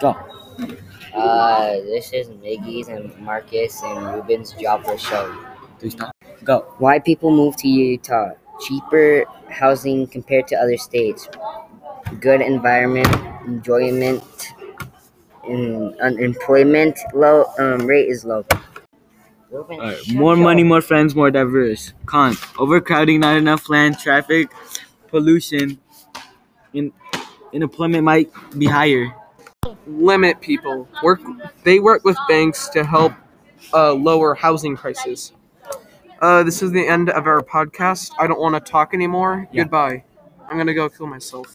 Go. Uh, this is Miggy's and Marcus and Ruben's job for show. Do you stop? Go. Why people move to Utah? Cheaper housing compared to other states. Good environment, enjoyment, and unemployment low um, rate is low. Ruben, All right. shut More your- money, more friends, more diverse. Con. Overcrowding, not enough land, traffic, pollution, in unemployment might be higher. limit people. Work they work with banks to help uh, lower housing prices. Uh, this is the end of our podcast. I don't want to talk anymore. Yeah. Goodbye. I'm gonna go kill myself.